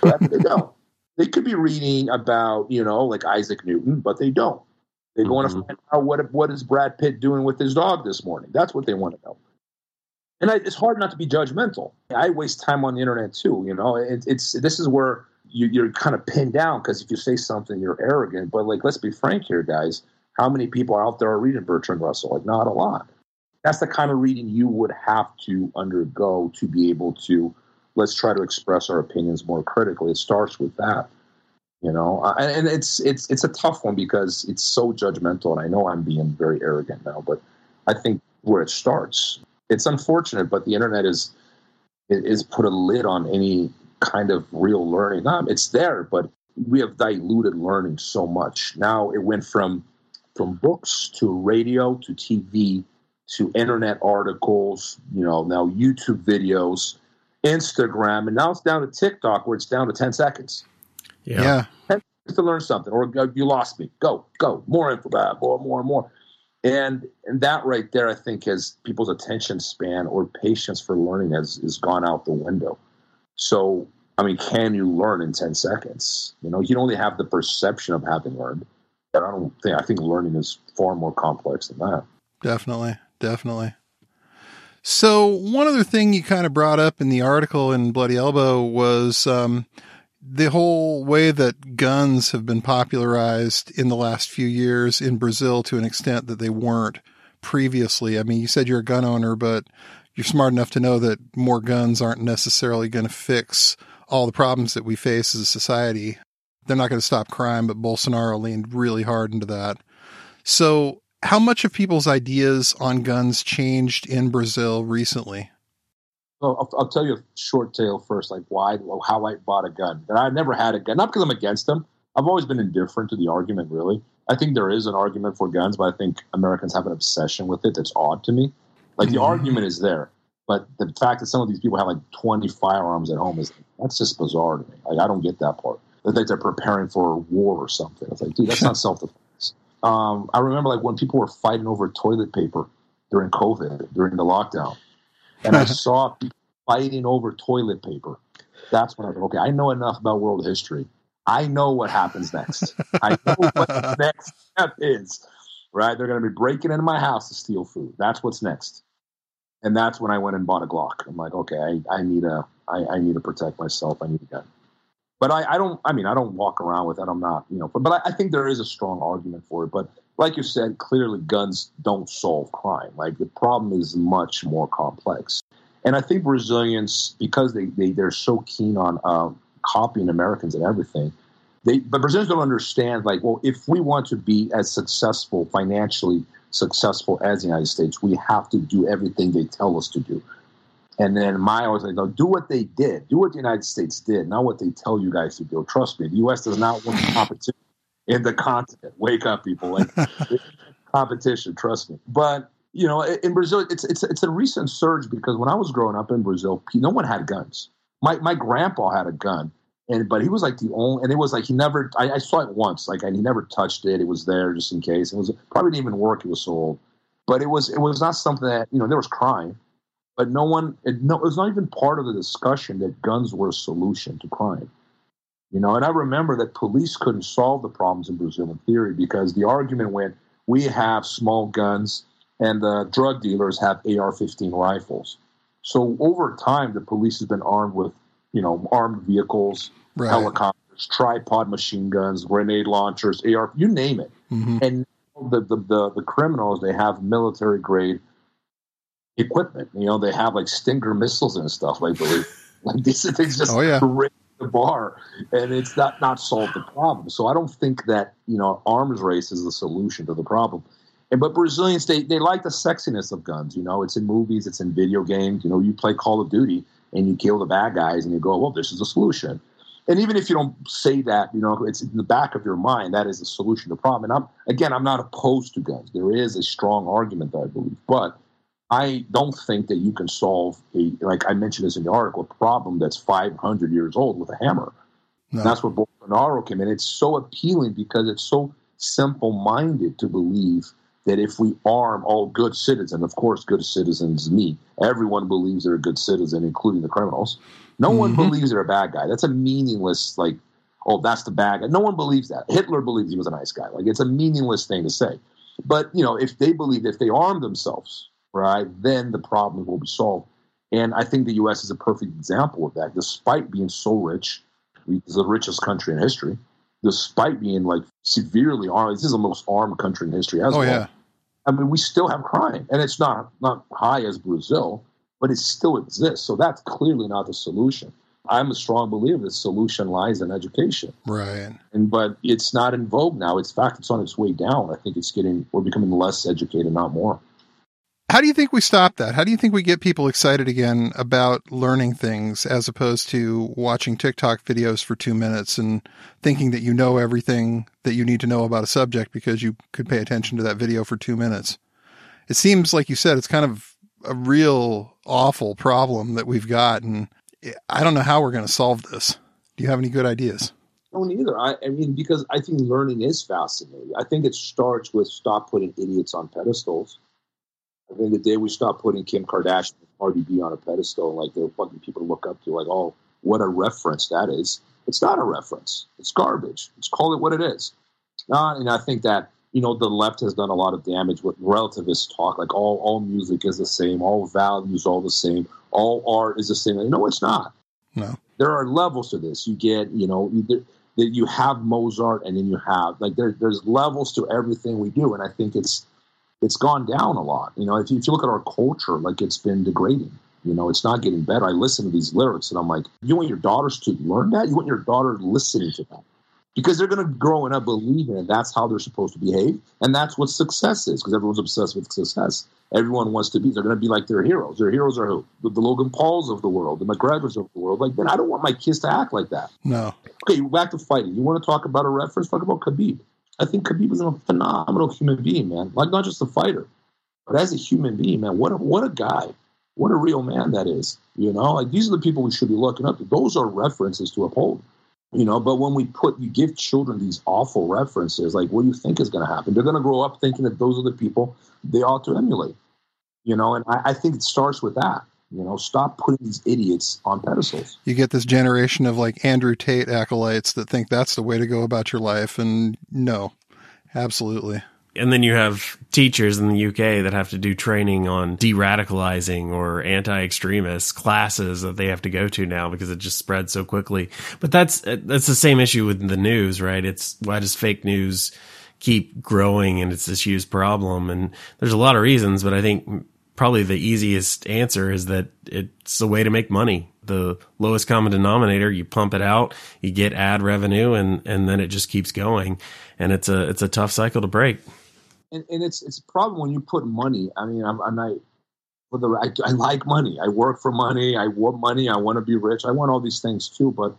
but they don't. They could be reading about you know like Isaac Newton, but they don't. They mm-hmm. want to find out what what is Brad Pitt doing with his dog this morning. That's what they want to know. And I, it's hard not to be judgmental. I waste time on the internet too. You know, it, it's this is where you, you're kind of pinned down because if you say something, you're arrogant. But like, let's be frank here, guys. How many people out there are reading Bertrand Russell? Like, not a lot that's the kind of reading you would have to undergo to be able to let's try to express our opinions more critically. It starts with that, you know, uh, and, and it's it's it's a tough one because it's so judgmental. And I know I'm being very arrogant now, but I think where it starts, it's unfortunate, but the internet is is put a lid on any kind of real learning. It's there, but we have diluted learning so much. Now it went from from books to radio to TV to internet articles, you know, now YouTube videos, Instagram, and now it's down to TikTok where it's down to 10 seconds. Yeah. yeah. 10 seconds to learn something, or uh, you lost me. Go, go, more info, more, more, more. And and that right there, I think, has people's attention span or patience for learning has, has gone out the window. So, I mean, can you learn in 10 seconds? You know, you only have the perception of having learned. But I don't think, I think learning is far more complex than that. Definitely definitely. So one other thing you kind of brought up in the article in Bloody Elbow was um, the whole way that guns have been popularized in the last few years in Brazil to an extent that they weren't previously. I mean, you said you're a gun owner, but you're smart enough to know that more guns aren't necessarily going to fix all the problems that we face as a society. They're not going to stop crime, but Bolsonaro leaned really hard into that. So how much of people's ideas on guns changed in Brazil recently? Well, I'll, I'll, tell you a short tale first, like why, how I bought a gun. And I've never had a gun, not because I'm against them. I've always been indifferent to the argument, really. I think there is an argument for guns, but I think Americans have an obsession with it that's odd to me. Like the mm-hmm. argument is there, but the fact that some of these people have like 20 firearms at home is that's just bizarre to me. Like I don't get that part. They think they're preparing for a war or something. It's like, dude, that's not self defense um, I remember like when people were fighting over toilet paper during COVID, during the lockdown, and I saw people fighting over toilet paper. That's when I was okay. I know enough about world history. I know what happens next. I know what the next step is. Right? They're going to be breaking into my house to steal food. That's what's next. And that's when I went and bought a Glock. I'm like, okay, I, I need a, I, I need to protect myself. I need a gun. But I, I, don't. I mean, I don't walk around with that. I'm not, you know. But, but I, I think there is a strong argument for it. But like you said, clearly guns don't solve crime. Like the problem is much more complex. And I think Brazilians, because they, they they're so keen on uh, copying Americans and everything, they but Brazilians don't understand. Like, well, if we want to be as successful financially successful as the United States, we have to do everything they tell us to do. And then my always like, no, do what they did. Do what the United States did, not what they tell you guys to do. Trust me, the U.S. does not want competition in the continent. Wake up, people! Like competition. Trust me. But you know, in Brazil, it's it's it's a recent surge because when I was growing up in Brazil, no one had guns. My my grandpa had a gun, and but he was like the only, and it was like he never. I, I saw it once, like, and he never touched it. It was there just in case. It was probably didn't even work. It was so old, but it was it was not something that you know there was crime, but no one. It, no, it was not even part of the discussion that guns were a solution to crime. You know, and I remember that police couldn't solve the problems in Brazil in theory because the argument went, we have small guns and the drug dealers have AR-15 rifles. So over time, the police has been armed with, you know, armed vehicles, right. helicopters, tripod machine guns, grenade launchers, AR, you name it. Mm-hmm. And the, the, the, the criminals, they have military grade equipment. You know, they have like Stinger missiles and stuff, I believe. like these things just oh, yeah. the bar, and it's not not solved the problem. So I don't think that you know arms race is the solution to the problem. And but Brazilians they they like the sexiness of guns. You know, it's in movies, it's in video games. You know, you play Call of Duty and you kill the bad guys, and you go, well, this is a solution. And even if you don't say that, you know, it's in the back of your mind that is a solution to the problem. And I'm again, I'm not opposed to guns. There is a strong argument, I believe, but I don't think that you can solve a like I mentioned this in the article, a problem that's 500 years old with a hammer. No. That's where Bolsonaro came in. It's so appealing because it's so simple-minded to believe that if we arm all good citizens, of course, good citizens, me, everyone believes they're a good citizen, including the criminals. No mm-hmm. one believes they're a bad guy. That's a meaningless, like, oh, that's the bad guy. No one believes that. Hitler believed he was a nice guy. Like, it's a meaningless thing to say. But, you know, if they believe, if they arm themselves, right, then the problem will be solved. And I think the U.S. is a perfect example of that. Despite being so rich, it's the richest country in history despite being like severely armed. This is the most armed country in history as oh, well. Yeah. I mean, we still have crime, and it's not not high as Brazil, but it still exists. So that's clearly not the solution. I'm a strong believer the solution lies in education. Right. And but it's not in vogue now. It's fact it's on its way down. I think it's getting we're becoming less educated, not more. How do you think we stop that? How do you think we get people excited again about learning things as opposed to watching TikTok videos for two minutes and thinking that you know everything that you need to know about a subject because you could pay attention to that video for two minutes? It seems like you said it's kind of a real awful problem that we've got, and I don't know how we're going to solve this. Do you have any good ideas? I don't either. I, I mean, because I think learning is fascinating. I think it starts with stop putting idiots on pedestals I think the day we stop putting Kim Kardashian and Cardi B on a pedestal, like they're fucking people to look up to, like, oh, what a reference that is. It's not a reference. It's garbage. Let's call it what it is. Uh, and I think that you know the left has done a lot of damage with relativist talk, like all all music is the same, all values all the same, all art is the same. No, it's not. No, there are levels to this. You get, you know, that you have Mozart, and then you have like there, there's levels to everything we do, and I think it's it's gone down a lot. You know, if you, if you look at our culture, like it's been degrading. You know, it's not getting better. I listen to these lyrics and I'm like, you want your daughters to learn that? You want your daughter listening to that? Because they're going to grow and up believing it. That's how they're supposed to behave. And that's what success is because everyone's obsessed with success. Everyone wants to be. They're going to be like their heroes. Their heroes are who? The, the Logan Pauls of the world, the McGregors of the world. Like, man, I don't want my kids to act like that. No. Okay, back to fighting. You want to talk about a reference? Talk about Khabib. I think Khabib is a phenomenal human being, man. Like not just a fighter, but as a human being, man. What a, what a guy. What a real man that is. You know, like these are the people we should be looking up to. Those are references to uphold. You know, but when we put you give children these awful references, like what do you think is going to happen? They're going to grow up thinking that those are the people they ought to emulate. You know, and I, I think it starts with that. You know, stop putting these idiots on pedestals. You get this generation of like Andrew Tate acolytes that think that's the way to go about your life. And no, absolutely. And then you have teachers in the UK that have to do training on de radicalizing or anti extremist classes that they have to go to now because it just spreads so quickly. But that's, that's the same issue with the news, right? It's why does fake news keep growing and it's this huge problem? And there's a lot of reasons, but I think probably the easiest answer is that it's a way to make money. The lowest common denominator, you pump it out, you get ad revenue, and and then it just keeps going, and it's a it's a tough cycle to break. And, and it's it's a problem when you put money. I mean, I'm, I'm not. For the, I, I like money. I work for money. I want money. I want to be rich. I want all these things too. But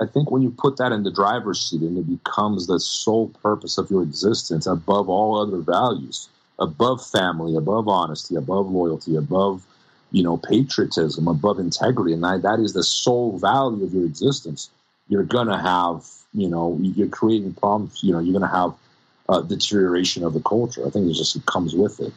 I think when you put that in the driver's seat and it becomes the sole purpose of your existence above all other values, above family, above honesty, above loyalty, above you know patriotism, above integrity, and that, that is the sole value of your existence. you're gonna have, you know, you're creating problems. You know, you're gonna have uh, deterioration of the culture. I think it just comes with it.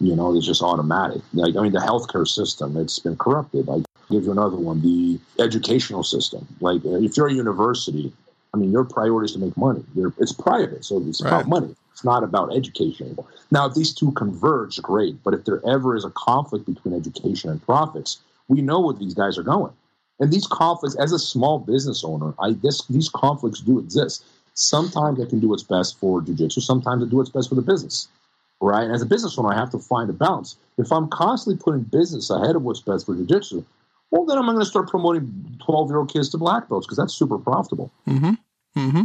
You know, it's just automatic. Like I mean, the healthcare system it's been corrupted. Like, I'll give you another one: the educational system. Like, if you're a university, I mean, your priority is to make money. You're, it's private, so it's right. about money. It's not about education anymore. Now, if these two converge, great. But if there ever is a conflict between education and profits, we know where these guys are going. And these conflicts, as a small business owner, I this these conflicts do exist. Sometimes I can do what's best for jujitsu. Sometimes I do what's best for the business, right? And as a business owner, I have to find a balance. If I'm constantly putting business ahead of what's best for jujitsu, well, then I'm going to start promoting 12 year old kids to black belts because that's super profitable. Mm-hmm. Mm-hmm.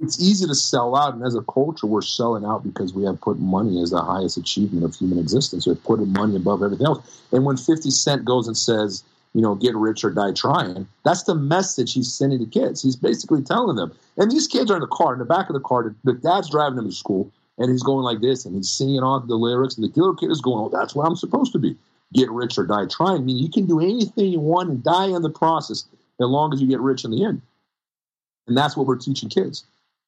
It's easy to sell out, and as a culture, we're selling out because we have put money as the highest achievement of human existence. We're putting money above everything else. And when 50 Cent goes and says, you know, get rich or die trying. That's the message he's sending to kids. He's basically telling them. And these kids are in the car, in the back of the car. The dad's driving them to school, and he's going like this, and he's singing all the lyrics, and the little kid is going, "Oh, that's what I'm supposed to be: get rich or die trying." I mean, you can do anything you want and die in the process, as long as you get rich in the end. And that's what we're teaching kids,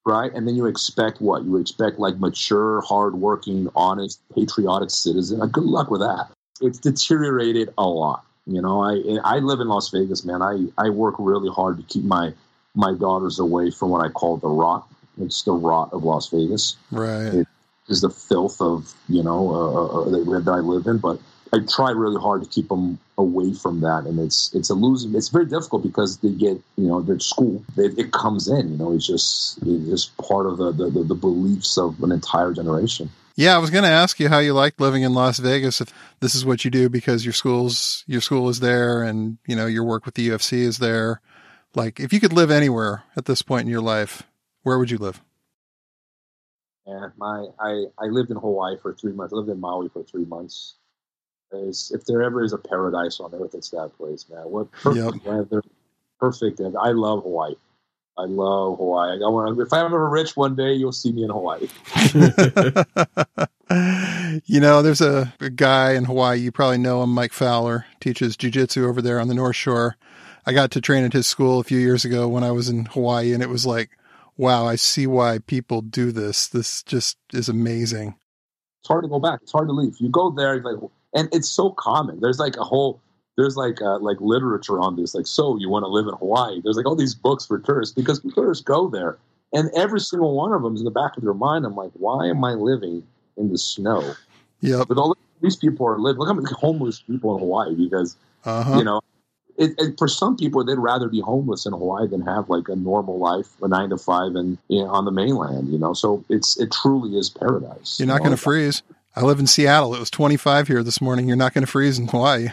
right? And then you expect what? You expect like mature, hardworking, honest, patriotic citizen. Good luck with that. It's deteriorated a lot you know, I I live in Las Vegas, man. I, I work really hard to keep my my daughters away from what I call the rot. It's the rot of Las Vegas. Right. It is the filth of you know uh, uh, uh that I live in, but I try really hard to keep them away from that, and it's it's a losing. It's very difficult because they get you know their school. It, it comes in, you know. It's just it's just part of the, the the beliefs of an entire generation. Yeah, I was going to ask you how you liked living in Las Vegas. If this is what you do because your school's your school is there, and you know your work with the UFC is there. Like, if you could live anywhere at this point in your life, where would you live? Yeah, my I I lived in Hawaii for three months. I lived in Maui for three months. Is if there ever is a paradise on earth, it's that place, man. What perfect yep. weather, perfect. And I love Hawaii. I love Hawaii. I want if I'm ever rich one day, you'll see me in Hawaii. you know, there's a, a, guy in Hawaii. You probably know him, Mike Fowler, teaches jujitsu over there on the North Shore. I got to train at his school a few years ago when I was in Hawaii, and it was like, wow, I see why people do this. This just is amazing. It's hard to go back. It's hard to leave. You go there, you're like, and it's so common. There's like a whole there's like uh, like literature on this. Like, so you want to live in Hawaii? There's like all these books for tourists because tourists go there, and every single one of them is in the back of their mind. I'm like, why am I living in the snow? Yeah, but all these people are living. Look how many homeless people in Hawaii because uh-huh. you know. It, it, for some people, they'd rather be homeless in Hawaii than have like a normal life, a nine to five, and you know, on the mainland. You know, so it's it truly is paradise. You're not you know? going to freeze. I live in Seattle. It was 25 here this morning. You're not going to freeze in Hawaii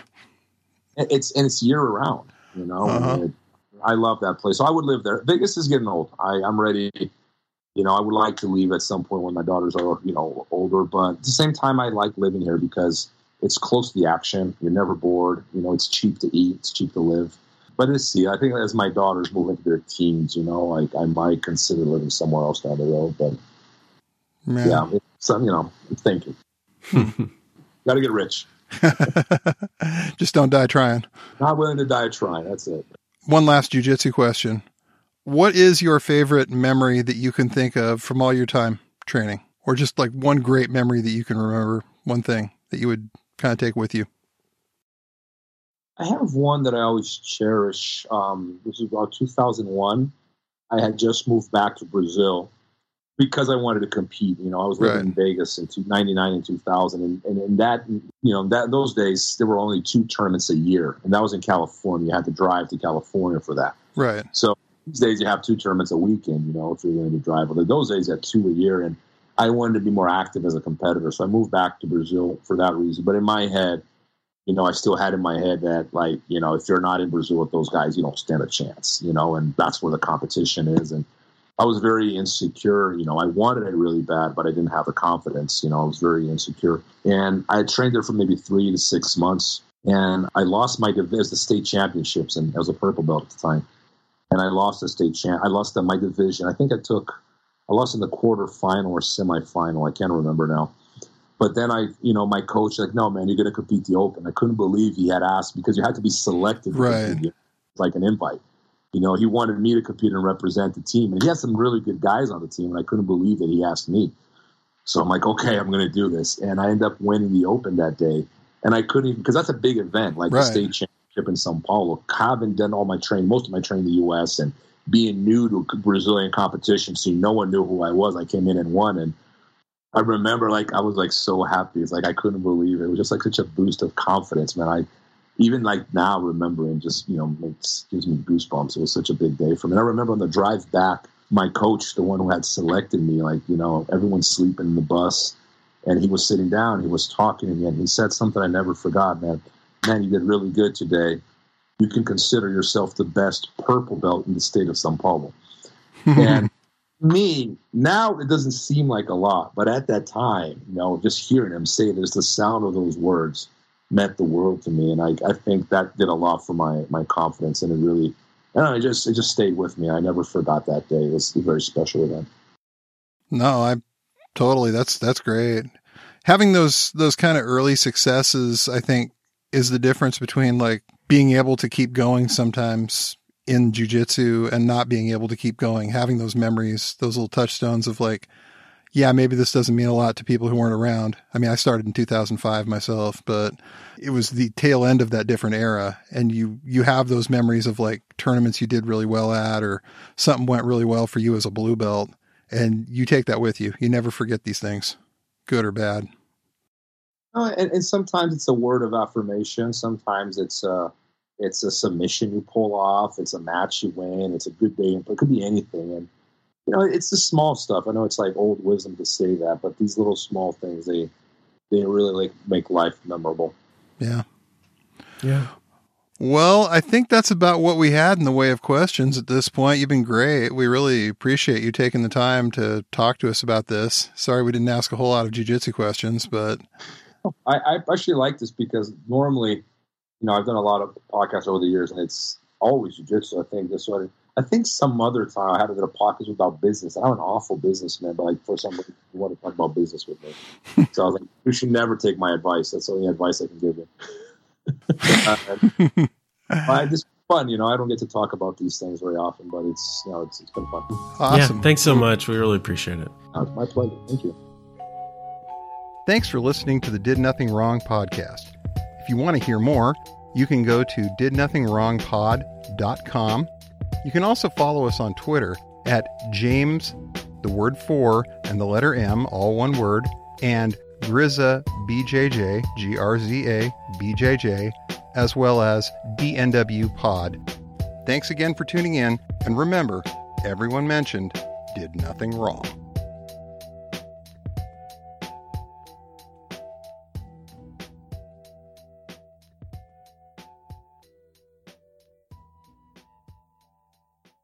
it's and it's year round. You know, uh-huh. it, I love that place. So I would live there. Vegas is getting old. I, I'm ready. You know, I would like to leave at some point when my daughters are you know older. But at the same time, I like living here because it's close to the action. You're never bored. You know, it's cheap to eat. It's cheap to live. But let's see. I think as my daughters move into their teens, you know, like I might consider living somewhere else down the road. But Man. yeah, it's, you know, I'm thinking. Got to get rich. Just don't die trying. Not willing to die trying. That's it. One last jujitsu question. What is your favorite memory that you can think of from all your time training? Or just like one great memory that you can remember, one thing that you would kind of take with you? I have one that I always cherish. Um, this is about 2001. I had just moved back to Brazil because I wanted to compete. You know, I was living right. in Vegas in 99 and 2000. And, and in that, you know, that those days, there were only two tournaments a year. And that was in California. You had to drive to California for that. Right. So these days, you have two tournaments a weekend, you know, if you're going to drive. But those days, you had two a year. And I wanted to be more active as a competitor. So I moved back to Brazil for that reason. But in my head, you know, I still had in my head that, like, you know, if you're not in Brazil with those guys, you don't stand a chance, you know, and that's where the competition is. And I was very insecure. You know, I wanted it really bad, but I didn't have the confidence. You know, I was very insecure. And I trained there for maybe three to six months. And I lost my division, the state championships, and I was a purple belt at the time. And I lost the state champ. I lost the, my division. I think I took, I lost in the quarterfinal or semifinal. I can't remember now. But then I, you know, my coach like, no, man, you're going to compete the Open. I couldn't believe he had asked because you had to be selected, right? like an invite You know, he wanted me to compete and represent the team, and he had some really good guys on the team, and I couldn't believe that he asked me. So I'm like, okay, I'm going to do this, and I end up winning the Open that day, and I couldn't even because that's a big event, like Right. the state championship in São Paulo. Having done all my training, most of my training in the U.S. and being new to Brazilian competition, so no one knew who I was. I came in and won, and I remember like I was like so happy. It's like I couldn't believe it. It was just like such a boost of confidence, man. I even like now remembering just you know makes gives me goosebumps. It was such a big day for me. And I remember on the drive back, my coach, the one who had selected me, like you know everyone's sleeping in the bus, and he was sitting down. He was talking to me, and he said something I never forgot, man. Man, you did really good today. You can consider yourself the best purple belt in the state of São Paulo. and me now it doesn't seem like a lot but at that time you know just hearing him say this the sound of those words meant the world to me and i, I think that did a lot for my my confidence and it really I just it just stayed with me i never forgot that day it was a very special event No, I totally. That's that's great. Having those those kind of early successes, I think, is the difference between like being able to keep going sometimes in jujitsu and not being able to keep going. Having those memories, those little touchstones of like, yeah, maybe this doesn't mean a lot to people who weren't around. I mean, I started in 2005 myself, but it was the tail end of that different era, and you you have those memories of like tournaments you did really well at, or something went really well for you as a blue belt and you take that with you. You never forget these things, good or bad. No, and, and sometimes it's a word of affirmation. Sometimes it's a it's a submission you pull off. It's a match you win. It's a good day. It could be anything. And you know, it's the small stuff. I know it's like old wisdom to say that, but these little small things they they really like make life memorable. Yeah. Yeah. Well, I think that's about what we had in the way of questions at this point. You've been great. We really appreciate you taking the time to talk to us about this. Sorry we didn't ask a whole lot of jujitsu questions, but I, I actually like this because normally, you know, I've done a lot of podcasts over the years, and it's always jujitsu. I think this one. I think some other time I had to do a podcast about business. I'm an awful businessman, but like for some reason you want to talk about business with me. so I was like, you should never take my advice. That's the only advice I can give you. uh, I just fun, you know. I don't get to talk about these things very often, but it's you know it's, it's been fun. awesome. Yeah. Thanks so much. We really appreciate it. Uh, it's my pleasure. Thank you. Thanks for listening to the Did Nothing Wrong podcast. If you want to hear more, you can go to didnothingwrongpod.com. You can also follow us on Twitter at James, the word four, and the letter M, all one word, and Grizza BJJ, G R Z A BJJ, as well as DNW Pod. Thanks again for tuning in, and remember, everyone mentioned did nothing wrong.